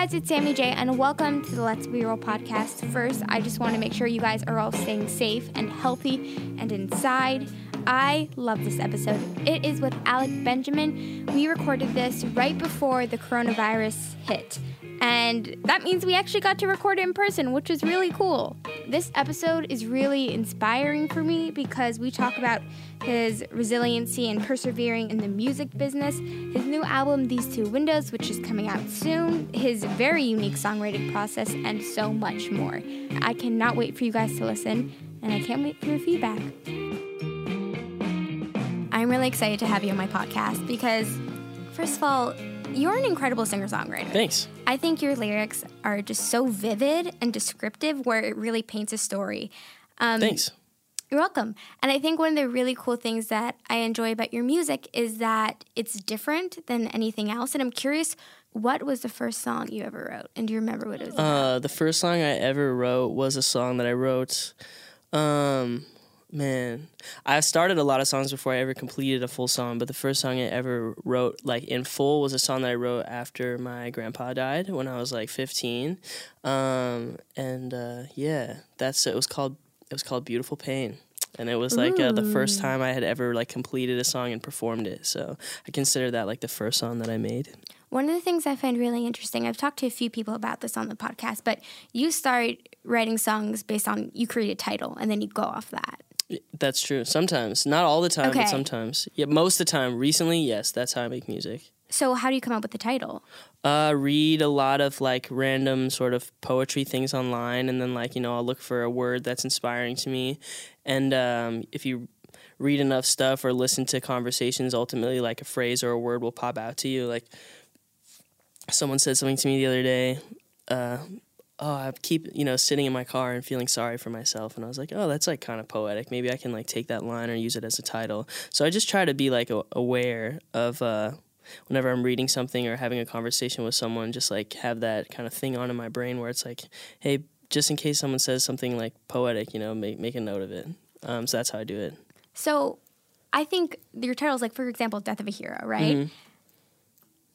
guys, it's Sammy J, and welcome to the Let's Be Real podcast. First, I just want to make sure you guys are all staying safe and healthy and inside. I love this episode. It is with Alec Benjamin. We recorded this right before the coronavirus hit. And that means we actually got to record it in person, which is really cool. This episode is really inspiring for me because we talk about his resiliency and persevering in the music business, his new album, These Two Windows, which is coming out soon, his very unique songwriting process, and so much more. I cannot wait for you guys to listen, and I can't wait for your feedback. I'm really excited to have you on my podcast because, first of all, you're an incredible singer songwriter. Thanks. I think your lyrics are just so vivid and descriptive where it really paints a story. Um, Thanks. You're welcome. And I think one of the really cool things that I enjoy about your music is that it's different than anything else. And I'm curious, what was the first song you ever wrote? And do you remember what it was? Uh, the first song I ever wrote was a song that I wrote. Um, man, I started a lot of songs before I ever completed a full song, but the first song I ever wrote, like in full, was a song that I wrote after my grandpa died when I was like 15. Um, and uh, yeah, that's it was called it was called Beautiful Pain. And it was like uh, the first time I had ever like completed a song and performed it. So I consider that like the first song that I made. One of the things I find really interesting, I've talked to a few people about this on the podcast, but you start writing songs based on you create a title and then you go off that. That's true. Sometimes, not all the time, Okay. but sometimes. Yeah, most of the time. Recently, yes, that's how I make music. So how do you come up with the title? Uh, read a lot of like random sort of poetry things online, and then like you know I'll look for a word that's inspiring to me, and um, if you read enough stuff or listen to conversations, ultimately, like a phrase or a word will pop out to you. Like someone said something to me the other day. Uh, oh, I keep you know sitting in my car and feeling sorry for myself, and I was like, oh, that's like kind of poetic. Maybe I can like take that line or use it as a title. So I just try to be like aware of. Uh, whenever I'm reading something or having a conversation with someone, just like have that kind of thing on in my brain where it's like, hey, just in case someone says something like poetic, you know, make make a note of it. Um, so that's how I do it. So I think your title is like, for example, Death of a Hero, right? Mm-hmm.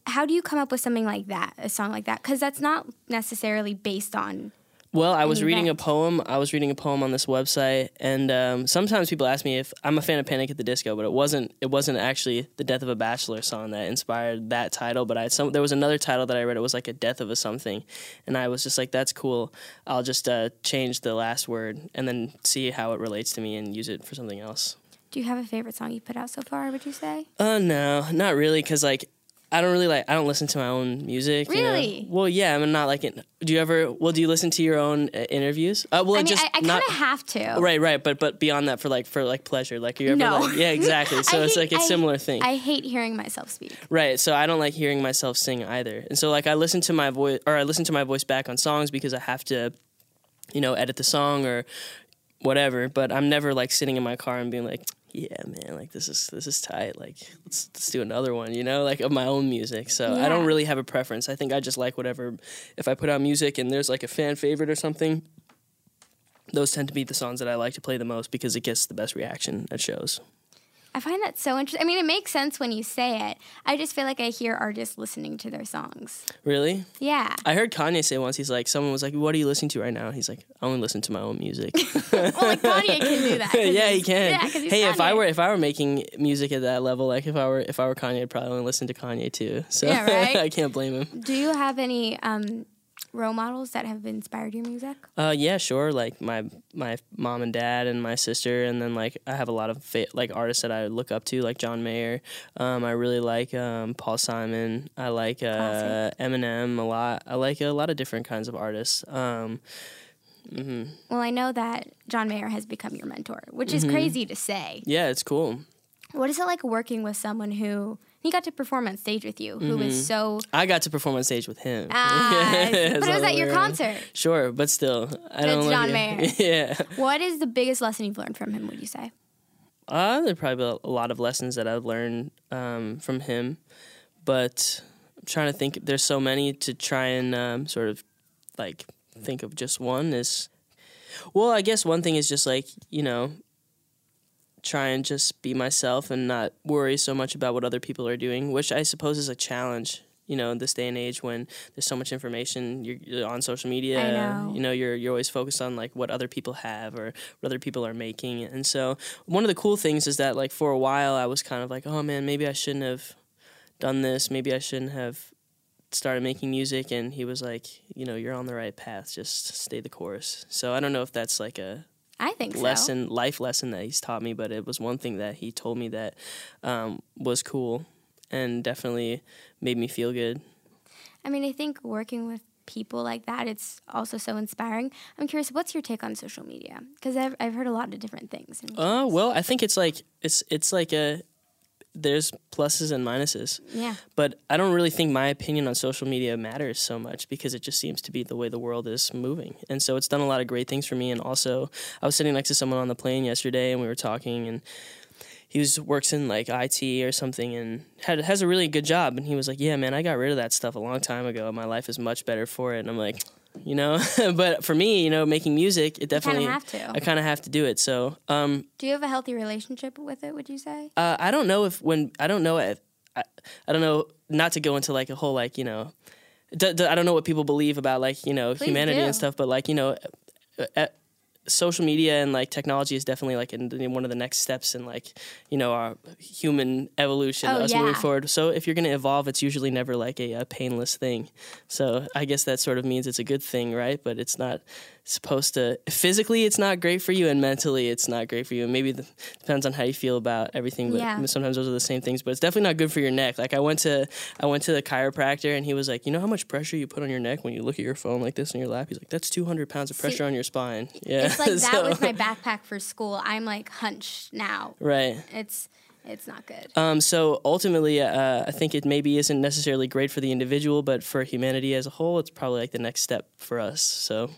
How do you come up with something like that, a song like that? Because that's not necessarily based on. Well, I was reading a poem. I was reading a poem on this website, and um, sometimes people ask me if I'm a fan of Panic at the Disco, but it wasn't. It wasn't actually the Death of a Bachelor song that inspired that title. But I some there was another title that I read. It was like a Death of a something, and I was just like, "That's cool." I'll just uh, change the last word and then see how it relates to me and use it for something else. Do you have a favorite song you put out so far? Would you say? Uh, no, not really, because like I don't really like. I don't listen to my own music. you know? Really? Well, yeah. I'm not like. Do you ever? Well, do you listen to your own uh, interviews? Uh, well, I mean, just I, I kind of have to. Right, right, but but beyond that, for like for like pleasure, like you ever No. like yeah, exactly. So it's hate- like a I- similar thing, I hate hearing myself speak. right? So I don't like hearing myself sing either, and so like I listen to my voice or I listen to my voice back on songs because I have to, you know, edit the song or whatever. But I'm never like sitting in my car and being like, yeah, man, like this is this is tight. Like let's let's do another one, you know, like of my own music. So I don't really have a preference. I think I just like whatever. If I put out music and there's like a fan favorite or something. Those tend to be the songs that I like to play the most because it gets the best reaction at shows. I find that so interesting. I mean, it makes sense when you say it. I just feel like I hear artists listening to their songs. Really? Yeah. I heard Kanye say once, he's like, someone was like, What are you listening to right now? He's like, I only listen to my own music. well, like Kanye can do that. yeah, he can. Yeah, hey, if I were if I were making music at that level, like if I were if I were Kanye, I'd probably only listen to Kanye too. So Yeah, right? I can't blame him. Do you have any um, role models that have inspired your music? Uh, yeah, sure. Like my my mom and dad and my sister, and then like I have a lot of fa- like artists that I look up to, like John Mayer. Um, I really like um, Paul Simon. I like uh, Eminem a lot. I like a lot of different kinds of artists. Um, Well, I know that John Mayer has become your mentor, which Mm-hmm. is crazy to say. yeah, it's cool. What is it like working with someone who he got to perform on stage with you, who is so I got to perform on stage with him. ah, but it was at your around. concert. Sure, but still, I don't. It's John Mayer. Yeah, What is the biggest lesson you've learned from him? Would you say? uh, there are probably a lot of lessons that I've learned um, from him, but I'm trying to think. There's so many to try and um, sort of like think of just one is. Well, I guess one thing is just like you know, try and just be myself and not worry so much about what other people are doing, which I suppose is a challenge. You know, in this day and age when there's so much information, you're, you're on social media. I know. You know, you're you're always focused on like what other people have or what other people are making, and so one of the cool things is that like for a while I was kind of like, oh man, maybe I shouldn't have done this. Maybe I shouldn't have started making music. And he was like, you know, you're on the right path. Just stay the course. So I don't know if that's like a I think so. lesson, life lesson that he's taught me, but it was one thing that he told me that um, was cool and definitely made me feel good. I mean, I think working with people like that, it's also so inspiring. I'm curious, what's your take on social media? Because I've, I've heard a lot of different things. And Uh, well, I think it's like it's it's like a there's pluses and minuses. yeah. But I don't really think my opinion on social media matters so much because it just seems to be the way the world is moving. And so it's done a lot of great things for me. And also, I was sitting next to someone on the plane yesterday and we were talking, and he was works in like IT or something and had has a really good job. And he was like, "Yeah, man, I got rid of that stuff a long time ago. My life is much better for it." And I'm like, you know, but for me, you know, making music, it definitely have to. I kind of have to do it. So, um, Do you have a healthy relationship with it, would you say? uh, I don't know if when I don't know if I, I don't know not to go into like a whole like you know d- d- I don't know what people believe about like you know Please humanity do. and stuff, but like you know. Uh, social media and like technology is definitely like in, in one of the next steps in like you know our human evolution Oh, us moving forward. So if you're going to evolve it's usually never like a, a painless thing. So i guess that sort of means it's a good thing right? But it's not supposed to physically it's not great for you and mentally it's not great for you and maybe the, depends on how you feel about everything but Yeah. sometimes those are the same things but it's definitely not good for your neck like i went to i went to the chiropractor and he was like you know how much pressure you put on your neck when you look at your phone like this in your lap he's like that's 200 pounds of pressure on your spine yeah it's like that So- with my backpack for school. I'm like hunched now. right. It's it's not good. Um, so ultimately, uh, I think it maybe isn't necessarily great for the individual, but for humanity as a whole, it's probably like the next step for us. So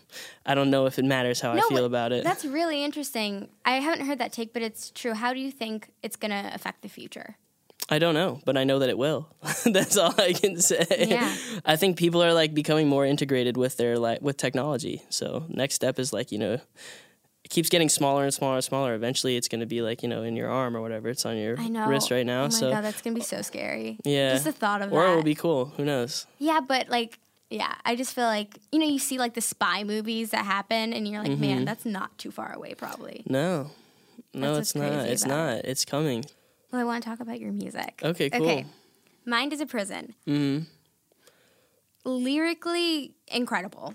I don't know if it matters how I feel about it. That's really interesting. I haven't heard that take, but it's true. How do you think it's going to affect the future? I don't know, but I know that it will. That's all I can say. Yeah. I think people are like becoming more integrated with their like with technology. So next step is like you know, it keeps getting smaller and smaller and smaller. Eventually, it's going to be like you know in your arm or whatever. It's on your wrist right now. Oh my so god, that's going to be so scary. yeah, Just the thought of it. or that. it will be cool. Who knows? Yeah, but like, yeah, I just feel like you know, you see like the spy movies that happen, and you're like, Mm-hmm. man, that's not too far away, probably. No, no, it's not. It's about not. It's coming. Well, I want to talk about your music. Okay, cool. Okay, Mind is a Prison. Mm-hmm. Lyrically incredible.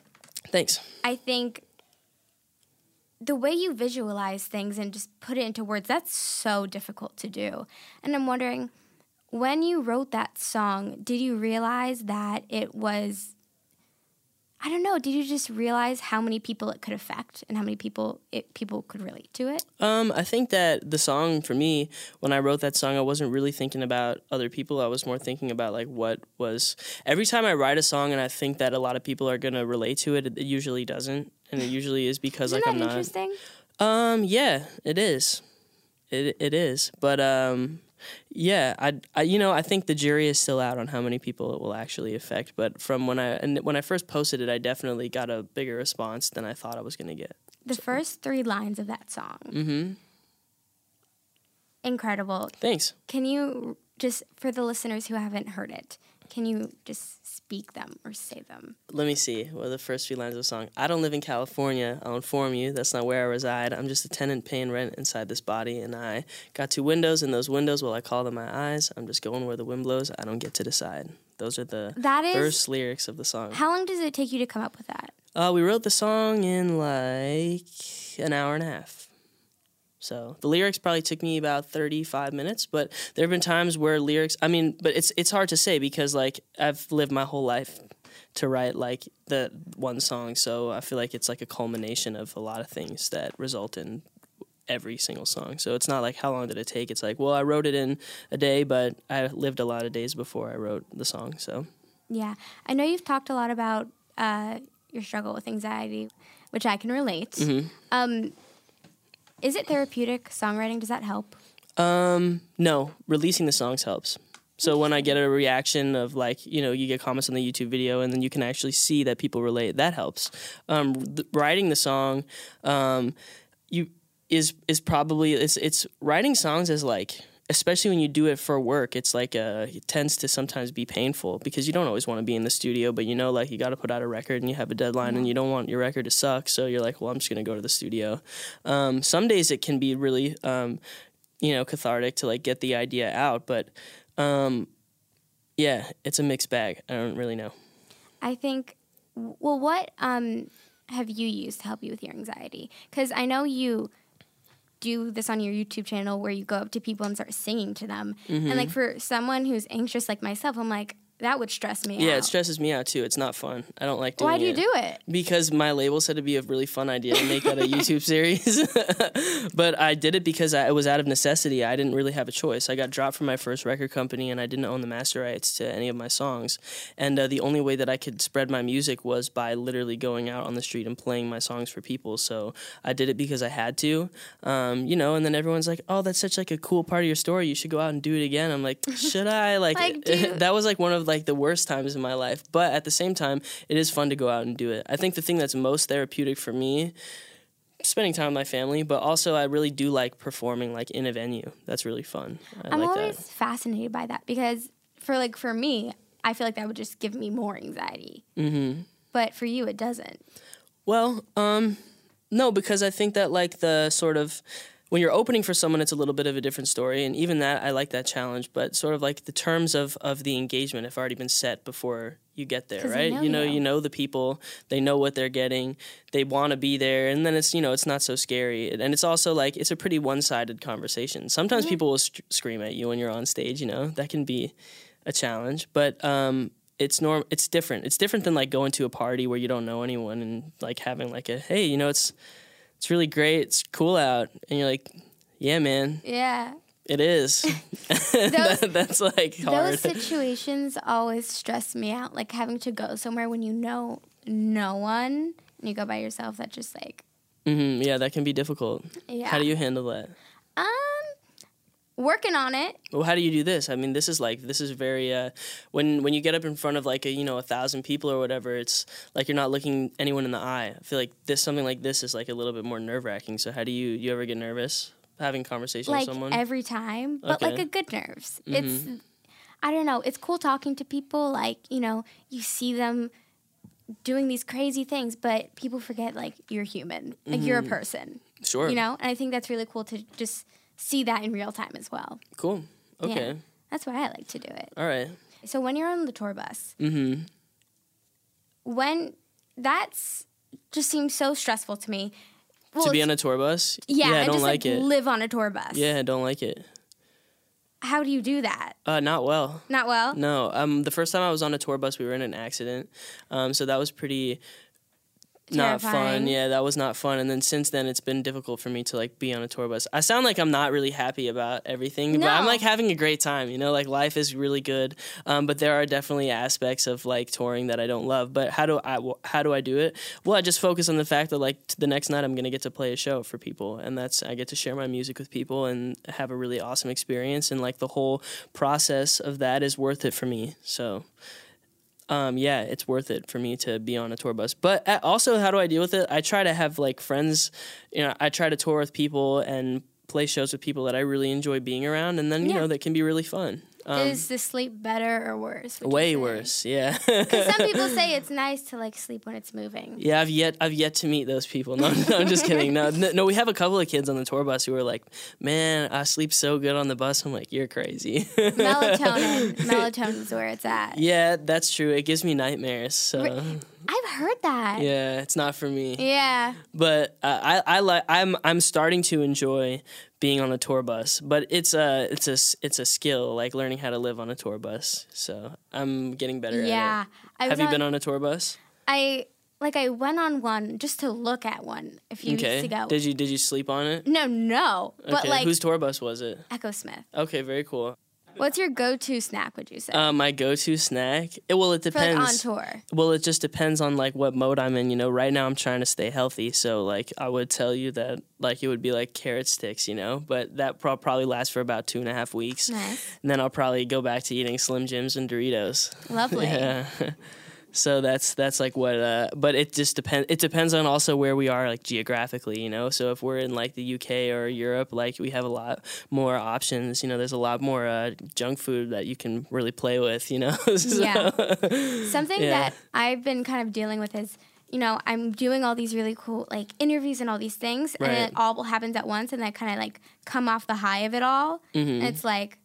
Thanks. I think the way you visualize things and just put it into words, that's so difficult to do. And I'm wondering, when you wrote that song, did you realize that it was, I don't know, did you just realize how many people it could affect and how many people it, people could relate to it? Um, I think that the song for me, when I wrote that song, I wasn't really thinking about other people. I was more thinking about like what was. Every time I write a song and I think that a lot of people are gonna relate to it, it usually doesn't, and it usually is because Isn't like that I'm not. interesting? Um, yeah, it is. It it is, but um, yeah, I, I you know I think the jury is still out on how many people it will actually affect. But from when I and when I first posted it, I definitely got a bigger response than I thought I was gonna get. The first three lines of that song. Mm-hmm. Incredible. Thanks. Can you just, for the listeners who haven't heard it, can you just speak them or say them? Let me see. What are the first few lines of the song? I don't live in California. I'll inform you. That's not where I reside. I'm just a tenant paying rent inside this body, and I got two windows, and those windows, well, I call them my eyes. I'm just going where the wind blows. I don't get to decide. Those are the That is- first lyrics of the song. How long does it take you to come up with that? Uh, we wrote the song in like an hour and a half. So the lyrics probably took me about 35 minutes, but there have been times where lyrics, I mean, but it's it's hard to say because like I've lived my whole life to write like the one song, so I feel like it's like a culmination of a lot of things that result in every single song. So it's not like how long did it take? It's like, well, I wrote it in a day, but I lived a lot of days before I wrote the song. So Yeah. I know you've talked a lot about uh, your struggle with anxiety, which I can relate. Mm-hmm. Um, is it therapeutic songwriting? Does that help? Um, no, releasing the songs helps. So when I get a reaction of like, you know, you get comments on the YouTube video and then you can actually see that people relate, that helps. Um, th- writing the song, um, you is is probably it's it's writing songs is like especially when you do it for work it's like uh it tends to sometimes be painful because you don't always want to be in the studio but you know like you got to put out a record and you have a deadline and you don't want your record to suck so you're like well i'm just going to go to the studio um, some days it can be really um, you know cathartic to like get the idea out but um, yeah it's a mixed bag i don't really know I think. Well, what um, have you used to help you with your anxiety? Because I know you do this on your YouTube channel where you go up to people and start singing to them. And Mm-hmm. like for someone who's anxious like myself, I'm like that would stress me out. yeah out. it stresses me out too it's not fun i don't like doing it. Why do you it. do it? because my label said it'd be a really fun idea to make that a YouTube series. but I did it because I, it was out of necessity. I didn't really have a choice. I got dropped from my first record company and I didn't own the master rights to any of my songs. And uh, the only way that I could spread my music was by literally going out on the street and playing my songs for people. So I did it because I had to, um, you know. And then everyone's like, "Oh, that's such like a cool part of your story. You should go out and do it again." I'm like, "Should I?" Like, Like, dude. that was like one of like the worst times in my life. But at the same time, it is fun to go out and do it. I think the thing that's most therapeutic for me, spending time with my family, but also I really do like performing like in a venue. That's really fun. I I'm like always that. fascinated by that because for like for me, I feel like that would just give me more anxiety. Mm-hmm. But for you, it doesn't. Well, um, no, because I think that like the sort of when you're opening for someone, it's a little bit of a different story, and even that I like that challenge. But sort of like the terms of of the engagement have already been set before you get there, right? know you know, you. you know the people, they know what they're getting, they want to be there, and then it's you know it's not so scary, and it's also like it's a pretty one sided conversation. Sometimes people will st- scream at you when you're on stage, you know that can be a challenge, but um, it's norm. It's different. It's different than like going to a party where you don't know anyone and like having like a hey, you know, it's it's really great. It's cool out, and you're like, yeah, man, Yeah. it is. That- that's like hard. Those situations always stress me out. Like having to go somewhere when you know no one and you go by yourself. That just like, hmm yeah, that can be difficult. yeah. How do you handle that? Um, working on it. Well, how do you do this? I mean, this is like this is very uh, when when you get up in front of like a you know a thousand people or whatever. It's like you're not looking anyone in the eye. I feel like this something like this is like a little bit more nerve wracking. So how do you you ever get nervous having conversation like with someone? every time, but like a good nerves. It's I don't know. It's cool talking to people. Like you know, you see them doing these crazy things, but people forget like you're human, like you're a person. sure. You know, and I think that's really cool to just see that in real time as well. Cool. Okay. Yeah. That's why I like to do it. All right. So when you're on the tour bus, Mm-hmm. when that's just seems so stressful to me. Well, to be on a tour bus? yeah, I don't just like like it. live on a tour bus. yeah, I don't like it. How do you do that? Uh, not well. Not well. No. Um, the first time I was on a tour bus, we were in an accident. Um, so that was pretty not fun. Yeah, that was not fun. And then since then, it's been difficult for me to like be on a tour bus. I sound like I'm not really happy about everything, but I'm like having a great time. You know, like life is really good. Um, but there are definitely aspects of like touring that I don't love. But how do I how do I do it? Well, I just focus on the fact that like the next night I'm gonna get to play a show for people, and that's I get to share my music with people and have a really awesome experience. And like the whole process of that is worth it for me. So um, yeah, it's worth it for me to be on a tour bus. But also, how do I deal with it? I try to have like friends. You know, I try to tour with people and play shows with people that I really enjoy being around, and then you Yeah. know that can be really fun. Um, Is the sleep better or worse? way worse, yeah. Because some people say it's nice to like sleep when it's moving. Yeah, I've yet I've yet to meet those people. No, no I'm just kidding. No, no, no, we have a couple of kids on the tour bus who are like, "Man, I sleep so good on the bus." I'm like, "You're crazy." Melatonin. Melatonin's where it's at. yeah, that's true. It gives me nightmares. So I've heard that. yeah, it's not for me. Yeah. but uh, I I like I'm I'm starting to enjoy being on a tour bus, but it's a it's a it's a skill like learning how to live on a tour bus. So I'm getting better Yeah. at it. Have you been on a tour bus? I like I went on one just to look at one a few Okay. weeks ago. Did you did you sleep on it? no, no. But okay. like Whose tour bus was it? Echosmith. Okay, very cool. What's your go-to snack? Would you say Uh, my go-to snack. It, well, it for like depends. on tour? Well, it just depends on like what mode I'm in. You know, right now I'm trying to stay healthy, so like I would tell you that like it would be like carrot sticks, you know, but that pro- probably lasts for about two and a half weeks, Nice, and then I'll probably go back to eating Slim Jims and Doritos. lovely. Yeah. So that's that's like what uh but it just depends it depends on also where we are like geographically you know so if we're in like the uk or europe like we have a lot more options you know there's a lot more uh, junk food that you can really play with you know So- Yeah. Something Yeah. that I've been kind of dealing with is, you know, I'm doing all these really cool like interviews and all these things, and it all happens at once, and I kind of like come off the high of it all, Mm-hmm. and it's like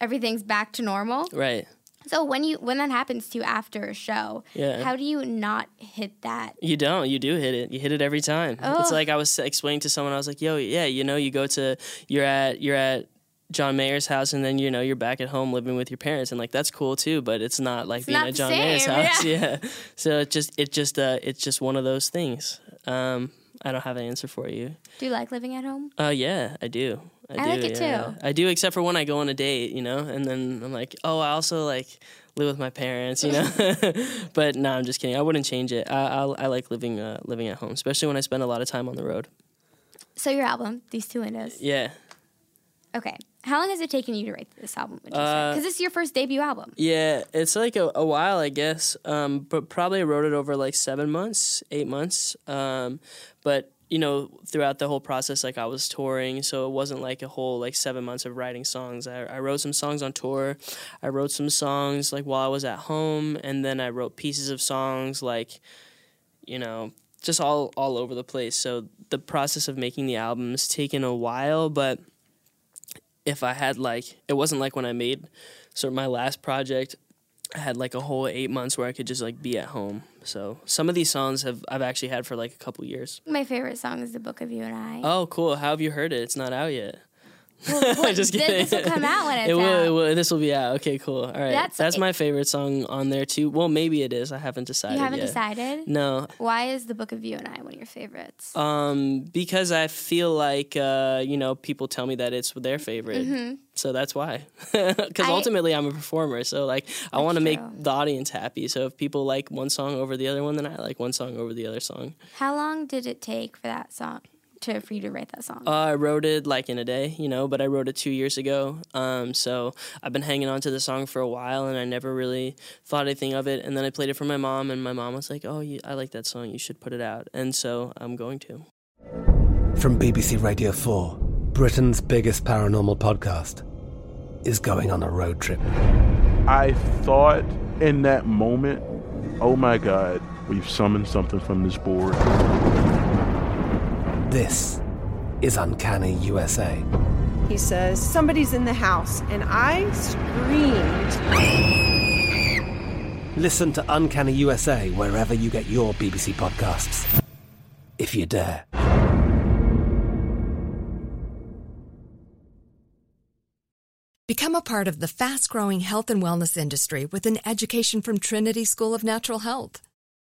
everything's back to normal. right So when you when that happens to you after a show, Yeah. how do you not hit that? You don't. You do hit it. You hit it every time. Ugh. It's like I was explaining to someone. I was like, "Yo, yeah, you know, you go to you're at you're at John Mayer's house, and then you know you're back at home living with your parents, and like that's cool too. But it's not like being not at John Mayer's house. yeah. Yeah. So it just it just uh it's just one of those things. Um, I don't have an answer for you. Do you like living at home? Uh, yeah, I do. I, I do, like it yeah. too. I do, except for when I go on a date, you know, and then I'm like, oh, I also like live with my parents, you know. but no, I'm just kidding. I wouldn't change it. I I, I like living uh, living at home, especially when I spend a lot of time on the road. So your album, these two windows. Yeah, Okay. How long has it taken you to write this album? Uh, Because this is your first debut album. yeah. It's like a, a while, I guess. Um, but probably wrote it over like seven months, eight months. Um, but you know, throughout the whole process, like I was touring, so it wasn't like a whole like seven months of writing songs. I, I wrote some songs on tour. I wrote some songs like while I was at home, and then I wrote pieces of songs like, you know, just all all over the place. So the process of making the album's taken a while, but if I had like, it wasn't like when I made sort of my last project. I had like a whole eight months where I could just like be at home. So some of these songs have I've actually had for like a couple years. My favorite song is "The Book of You and I." Oh, cool! How have you heard it? It's not out yet. What- Just kidding. This will come out when it's It will, out. it will. This will be out. Okay, cool. All right. That's- That's, my favorite song on there too. Well, maybe it is. I haven't decided. You haven't yet. decided. No, Why is the Book of You and I one of your favorites? um, because I feel like uh, you know people tell me that it's their favorite, so that's why. Because Mm-hmm. Ultimately, I'm a performer, so like I want to make the audience happy. So if people like one song over the other one, then I like one song over the other song. How long did it take for that song to for you to write that song? Uh, I wrote it like in a day, you know, but I wrote it two years ago. Um, so I've been hanging on to the song for a while, and I never really thought anything of it. And then I played it for my mom, and my mom was like, "Oh, you, I like that song. You should put it out." And so I'm going to. From BBC Radio 4, Britain's biggest paranormal podcast is going on a road trip. I thought in that moment, oh my God, we've summoned something from this board. This is Uncanny USA. He says, Somebody's in the house. And I screamed. Listen to Uncanny USA wherever you get your BBC podcasts, if you dare. Become a part of the fast growing health and wellness industry with an education from Trinity School of Natural Health.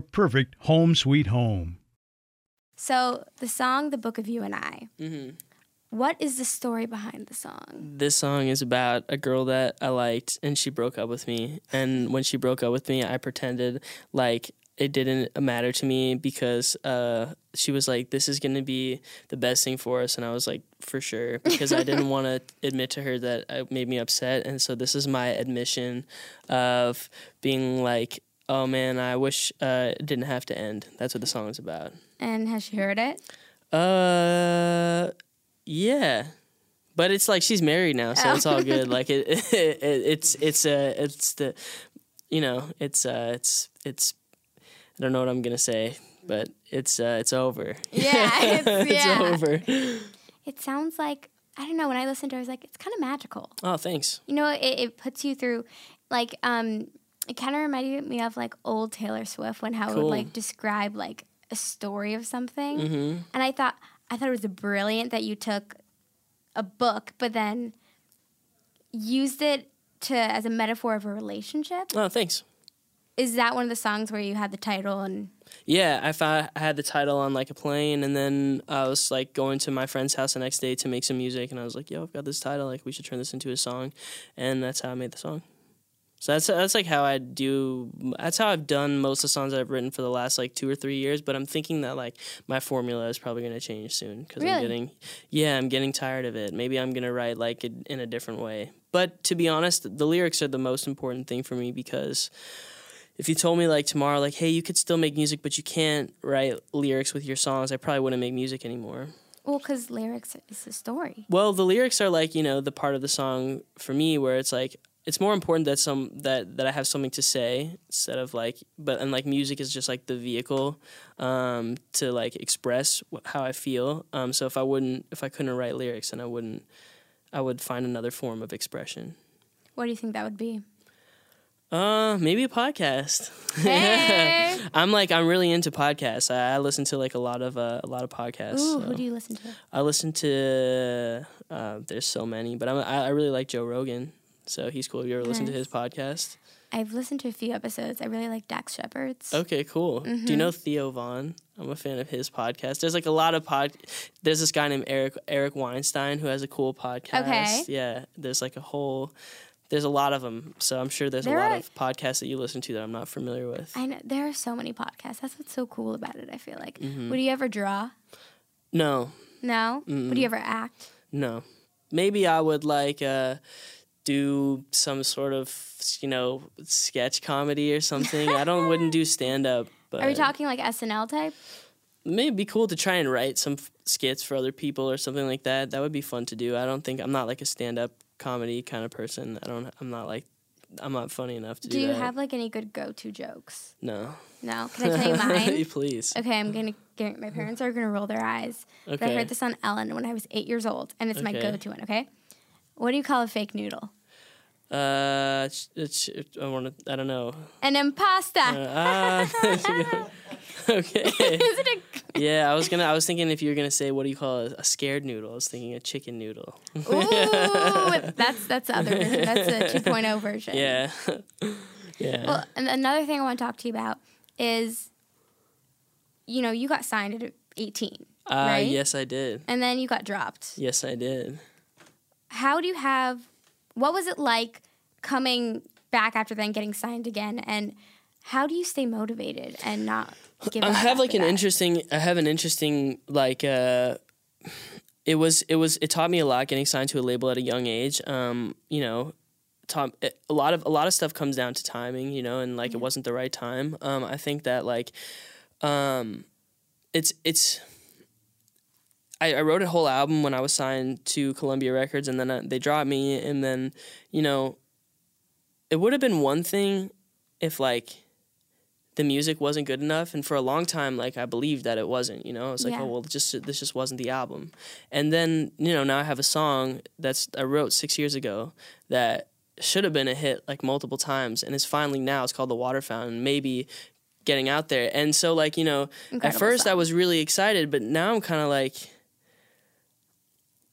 perfect home sweet home. So the song "The Book of You and I." Mm-hmm. What is the story behind the song? This song is about a girl that I liked, and she broke up with me. And when she broke up with me, I pretended like it didn't matter to me because uh, she was like, "This is gonna be the best thing for us," and I was like, "For sure," because I didn't want to admit to her that it made me upset. And so this is my admission of being like, "Oh man, I wish uh, it didn't have to end." That's what the song is about. And has she heard it? Uh, yeah, but it's like she's married now, so it's all good. Like it, it, it's it's uh it's the, you know, it's uh it's it's. I don't know what I'm gonna say, but it's uh it's over. Yeah, it's, it's yeah. over. It sounds like I don't know. When I listened to it, I was like, it's kind of magical. Oh, thanks. You know, it, it puts you through, like, um, it kind of reminded me of like old Taylor Swift when how it would like describe like a story of something. Mm-hmm. And I thought, I thought it was brilliant that you took a book, but then used it to as a metaphor of a relationship. Oh, thanks. is that one of the songs where you had the title and Yeah, I found I had the title on like a plane, and then I was like going to my friend's house the next day to make some music, and I was like, "Yo, I've got this title. Like, we should turn this into a song," and that's how I made the song. So that's that's like how I do. That's how I've done most of the songs I've written for the last like two or three years. But I'm thinking that like my formula is probably going to change soon because Really? I'm getting, yeah, I'm getting tired of it. Maybe I'm going to write like it in a different way. But to be honest, the lyrics are the most important thing for me because if you told me like tomorrow, like, hey, you could still make music, but you can't write lyrics with your songs, I probably wouldn't make music anymore. well, because lyrics is a story. Well, the lyrics are like you know the part of the song for me where it's like it's more important that some that that I have something to say instead of like but and like music is just like the vehicle um, to like express wh- how I feel. Um, so if I wouldn't if I couldn't write lyrics, then I wouldn't I would find another form of expression. What do you think that would be? Uh, maybe a podcast. Hey! I'm like I'm really into podcasts. I, I listen to like a lot of uh, a lot of podcasts. Ooh, so. who do you listen to? I listen to uh, there's so many, but I'm, I I really like Joe Rogan. So he's cool. Have you ever listened to his podcast? I've listened to a few episodes. I really like Dax Shepard's. Okay, cool. Do you Mhm. know Theo Von? I'm a fan of his podcast. There's like a lot of pod. There's this guy named Eric Eric Weinstein who has a cool podcast. Okay. Yeah. There's like a whole. There's a lot of them. So I'm sure there's There a lot are- of podcasts that you listen to that I'm not familiar with. I know there are so many podcasts. That's what's so cool about it. I feel like. Mhm. Would you ever draw? No, No. Mm-mm. Would you ever act? no. Maybe I would like uh, do some sort of you know sketch comedy or something. I don't wouldn't do stand up. But Are we talking like SNL type? maybe it'd be cool to try and write some f- skits for other people or something like that. That would be fun to do. I don't think I'm not like a stand up comedy kind of person. I don't. I'm not like. I'm not funny enough to do, Do you that. have like any good go-to jokes? no. No. Can I tell you mine? Please. Okay, I'm gonna get my parents are gonna roll their eyes. But I heard this on Ellen when I was eight years old, and it's my go-to one. Okay, what do you call a fake noodle? Uh, it's, it's, I want to. I don't know. An impasta. Uh, ah. okay. Isn't it? Yeah, I was gonna. I was thinking if you were gonna say what do you call a, a scared noodle? I was thinking a chicken noodle. Ooh, that's that's the other version. That's a 2.0 version. yeah. yeah. Well, and another thing I want to talk to you about is, you know, you got signed at 18, uh, right? Yes, I did. And then you got dropped. Yes, I did. How do you have? What was it like coming back after then getting signed again? And how do you stay motivated and not give up I have like an that? interesting. I have an interesting like. uh It was. It was. It taught me a lot getting signed to a label at a young age. Um, you know, Tom, a lot of a lot of stuff comes down to timing, you know, and like it wasn't the right time. Um, I think that like, um, it's it's. I, I wrote a whole album when I was signed to Columbia Records, and then uh, they dropped me, and then you know, it would have been one thing if like the music wasn't good enough and for a long time like i believed that it wasn't you know? It's like Yeah. oh well just this just wasn't the album. And then you know now i have a song that's i wrote six years ago that should have been a hit like multiple times and it's finally now. It's called the water fountain. Maybe getting out there. And so like you know at Incredible first i was really excited but now i'm kind of like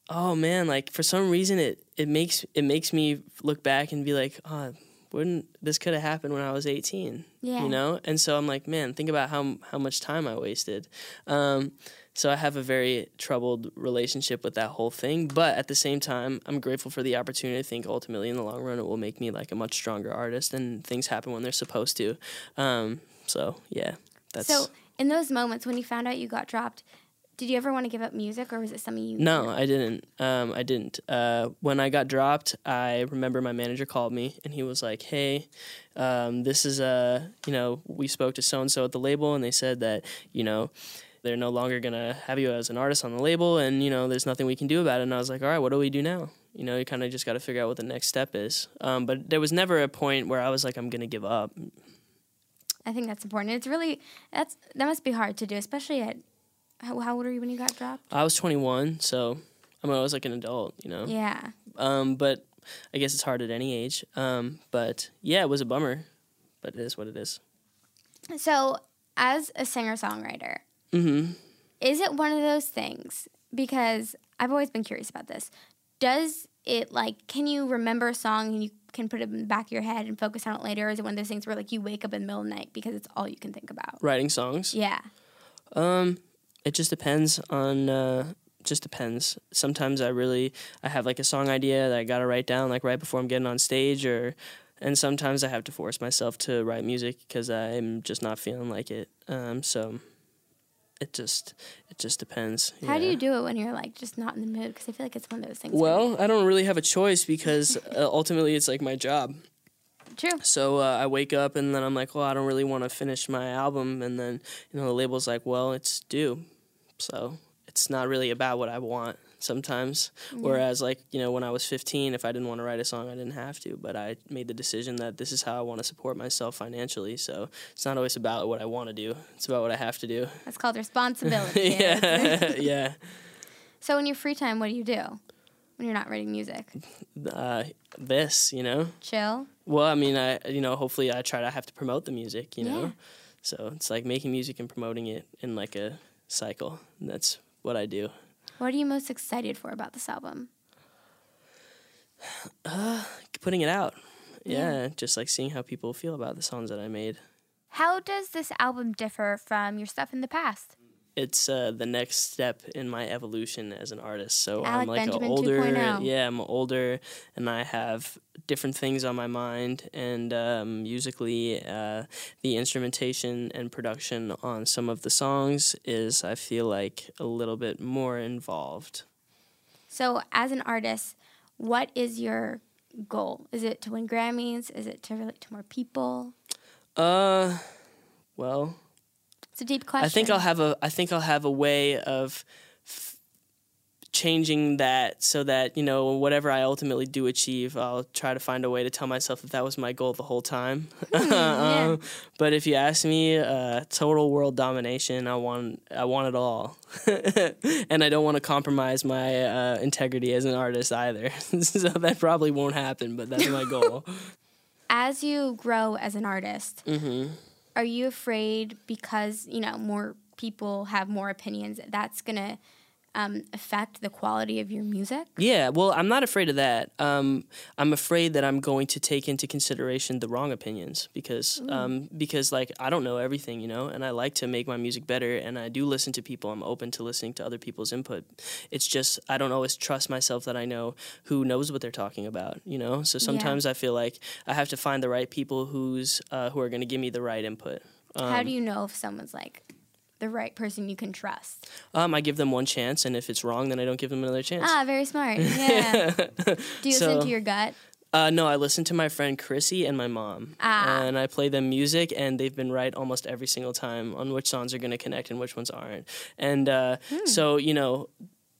oh man like for some reason it it makes it makes me look back and be like oh wouldn't this could have happened when i was 18 Yeah. you know? And so i'm like man think about how how much time i wasted. Um, so i have a very troubled relationship with that whole thing but at the same time i'm grateful for the opportunity. I think ultimately in the long run it will make me like a much stronger artist and things happen when they're supposed to. Um, so yeah that's So, in those moments when you found out you got dropped, did you ever want to give up music, or was it something you? No, I didn't. Um, I didn't. Uh, when I got dropped, I remember my manager called me and he was like, "Hey, um, this is a you know we spoke to so and so at the label and they said that you know." They're no longer gonna have you as an artist on the label, and you know there's nothing we can do about it. And I was like, all right, what do we do now? You know, you kind of just got to figure out what the next step is. Um, but there was never a point where I was like, I'm gonna give up. I think that's important. It's really that's that must be hard to do, especially at how, how old were you when you got dropped? I was 21, so I mean I was like an adult, you know. Yeah. Um, but I guess it's hard at any age. Um, but yeah, it was a bummer, but it is what it is. So, as a singer songwriter, Mm-hmm. is it one of those things? Because I've always been curious about this. Does it like? Can you remember a song and you can put it in the back of your head and focus on it later? Or is it one of those things where like you wake up in the middle of the night because it's all you can think about? Writing songs. Yeah. Um, it just depends on. Uh, just depends. Sometimes I really I have like a song idea that I got to write down like right before I'm getting on stage, or and sometimes I have to force myself to write music because I'm just not feeling like it. Um, so it just it just depends. How do you do it when you're like just not in the mood? Because I feel like it's one of those things. Well, I don't really have a choice because uh, ultimately it's like my job. True. So uh, I wake up and then I'm like, well, I don't really want to finish my album, and then you know the label's like, well, it's due, so it's not really about what I want sometimes. Yeah. Whereas like you know when I was 15, if I didn't want to write a song, I didn't have to, but I made the decision that this is how I want to support myself financially. So it's not always about what I want to do; it's about what I have to do. That's called responsibility. yeah, yeah. So in your free time, what do you do when you're not writing music? Uh, this, you know. Chill. Well, I mean, I you know, hopefully, I try to have to promote the music, you know. So it's like making music and promoting it in like a cycle. And that's what I do. What are you most excited for about this album? Uh, putting it out. Yeah. Yeah, just like seeing how people feel about the songs that I made. How does this album differ from your stuff in the past? It's uh, the next step in my evolution as an artist. So Alec I'm like Benjamin a older, 2.0. yeah, I'm older, and I have different things on my mind. And um, musically, uh, the instrumentation and production on some of the songs is, I feel like, a little bit more involved. So, as an artist, what is your goal? Is it to win Grammys? Is it to relate to more people? Uh, well, It's a deep question. I think I'll have a I think I'll have a way of f- changing that so that you know whatever I ultimately do achieve, I'll try to find a way to tell myself that that was my goal the whole time. um, but if you ask me, uh, total world domination, I want I want it all, and I don't want to compromise my uh, integrity as an artist either. so that probably won't happen, but that's my goal. As you grow as an artist, hmm are you afraid because you know more people have more opinions that's gonna um, affect the quality of your music Yeah, well, I'm not afraid of that. Um, I'm afraid that I'm going to take into consideration the wrong opinions because um, because like I don't know everything, you know, and I like to make my music better, and I do listen to people. I'm open to listening to other people's input. It's just I don't always trust myself that I know who knows what they're talking about, you know. So sometimes I feel like I have to find the right people who's uh, who are going to give me the right input. how Um, do you know if someone's like the right person you can trust Um, I give them one chance, and if it's wrong, then I don't give them another chance. ah very smart yeah do you So- listen to your gut Uh, no, I listen to my friend Chrissy and my mom, Ah. and I play them music, and they've been right almost every single time on which songs are going to connect and which ones aren't. And uh, Hmm. so, you know,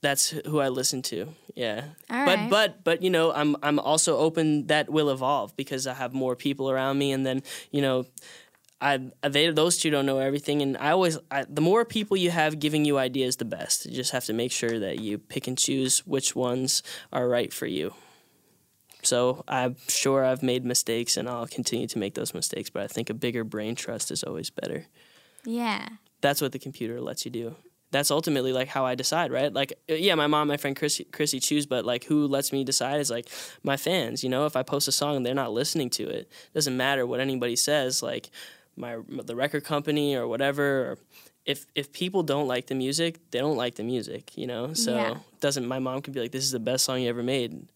that's who I listen to. Yeah, All but right. but but you know, I'm I'm also open that will evolve because I have more people around me, and then you know. I they those two don't know everything, and I always I, the more people you have giving you ideas, the best. You just have to make sure that you pick and choose which ones are right for you. So I'm sure I've made mistakes and I'll continue to make those mistakes, but I think a bigger brain trust is always better. yeah That's what the computer lets you do. That's ultimately like how I decide, right? Like, uh, yeah, my mom, my friend Chrissy, Chrissy choose, but like who lets me decide is like my fans. You know, if I post a song and they're not listening to it, doesn't matter what anybody says. Like my the record company or whatever. Or if if people don't like the music, they don't like the music. You know, so Yeah. doesn't my mom could be like, "This is the best song you ever made."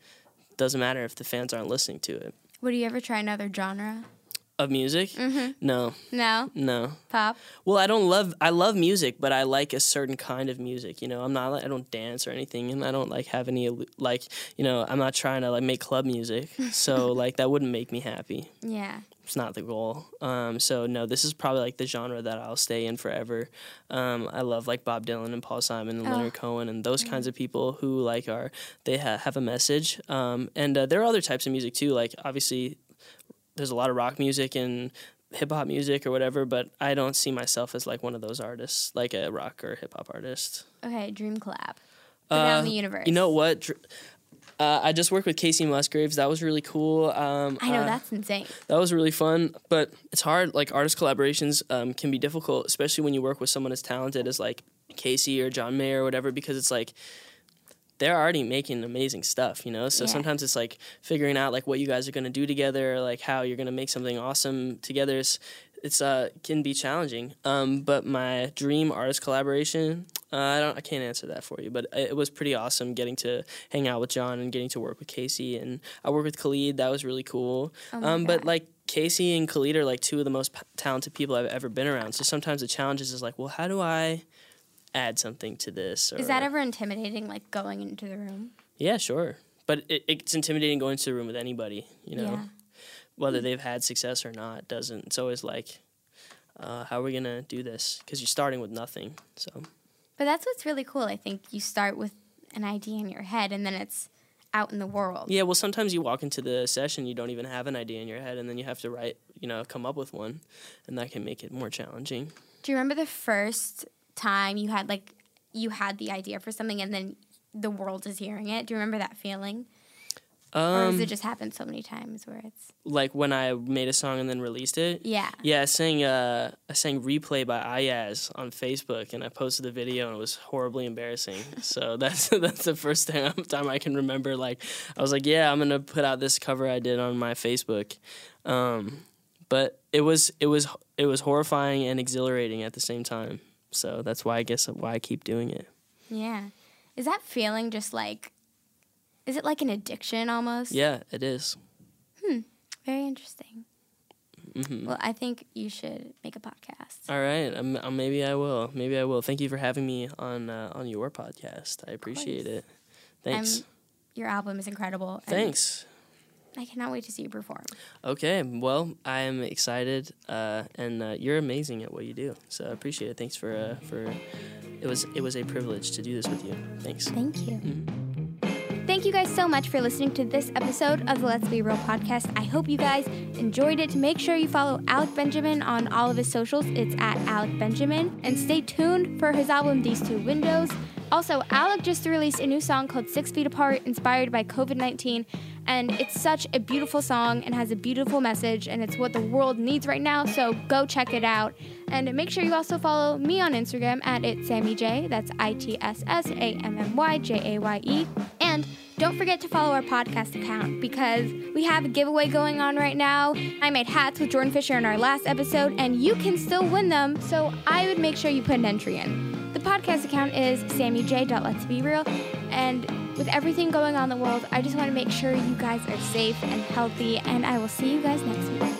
Doesn't matter if the fans aren't listening to it. would you ever try another genre Of music? Mhm. No, no no. pop Well, I don't love. I love music, but I like a certain kind of music. You know, I'm not. I don't dance or anything, and I don't like have any like. You know, I'm not trying to like make club music. So like that wouldn't make me happy. yeah It's not the goal. Um, so no, this is probably like the genre that I'll stay in forever. Um, I love like Bob Dylan and Paul Simon and Oh. Leonard Cohen and those kinds of people who like are they ha- have a message. Um, and uh, there are other types of music too. Like obviously, there's a lot of rock music and hip hop music or whatever, but I don't see myself as like one of those artists, like a rock or hip hop artist. okay dream collab Put it out in Uh, the universe You know what? Dr- Uh, I just worked with Kacey Musgraves. That was really cool. Um, i know uh, that's insane that was really fun, but it's hard. Like artist collaborations um, can be difficult, especially when you work with someone as talented as like Kacey or John Mayer or whatever, because it's like they're already making amazing stuff, you know. So Yeah. sometimes it's like figuring out like what you guys are gonna do together, like how you're gonna make something awesome together. It's, it's uh can be challenging. Um, but my dream artist collaboration, uh, I don't, I can't answer that for you. But it was pretty awesome getting to hang out with John and getting to work with Kacey, and I worked with Khalid. That was really cool. Oh um, but like Kacey and Khalid are like two of the most p- talented people I've ever been around. So sometimes the challenge is like, well, how do I add something to this? Or, Is that ever intimidating, like going into the room? yeah, sure. But it, it's intimidating going to the room with anybody, you know, Yeah. Whether they've had success or not. Doesn't it's always like, uh, how are we gonna do this? Because you're starting with nothing. So But that's what's really cool. I think you start with an idea in your head and then it's out in the world. yeah, well, sometimes you walk into the session, you don't even have an idea in your head, and then you have to write, you know, come up with one, and that can make it more challenging. Do you remember the first time you had like you had the idea for something and then the world is hearing it? Do you remember that feeling? Or has Um, it just happened so many times where it's like when I made a song and then released it. Yeah. Yeah, I sang uh, I sang "Replay" by Iyaz on Facebook, and I posted the video, and it was horribly embarrassing. so that's that's the first time, time I can remember. Like I was like, yeah, I'm gonna put out this cover I did on my Facebook, um, but it was it was it was horrifying and exhilarating at the same time. So that's why I guess why I keep doing it. Yeah. Is that feeling just like is it like an addiction almost? Yeah, it is. Hmm. Very interesting. hmm Well, I think you should make a podcast. All right, um, uh, maybe I will. Maybe I will. Thank you for having me on uh, on your podcast. I appreciate it. Thanks. I'm- your album is incredible. Thanks. I cannot wait to see you perform. Okay, well, I am excited, uh, and uh, you're amazing at what you do. So I appreciate it. Thanks for uh, for it was it was a privilege to do this with you. Thanks. Thank you. Mhm. Thank you guys so much for listening to this episode of the Let's Be Real podcast. I hope you guys enjoyed it. Make sure you follow Alec Benjamin on all of his socials. It's at Alec Benjamin. And stay tuned for his album, These Two Windows. Also, Alec just released a new song called Six Feet Apart, inspired by COVID 19. And it's such a beautiful song and has a beautiful message, and it's what the world needs right now. So go check it out. And make sure you also follow me on Instagram at it's Sammy J. That's I T S S A M M Y J A Y E. And don't forget to follow our podcast account because we have a giveaway going on right now. I made hats with Jordan Fisher in our last episode, and you can still win them. So I would make sure you put an entry in. The podcast account is sammyj.let'sbereal. And with everything going on in the world, I just want to make sure you guys are safe and healthy, and I will see you guys next week.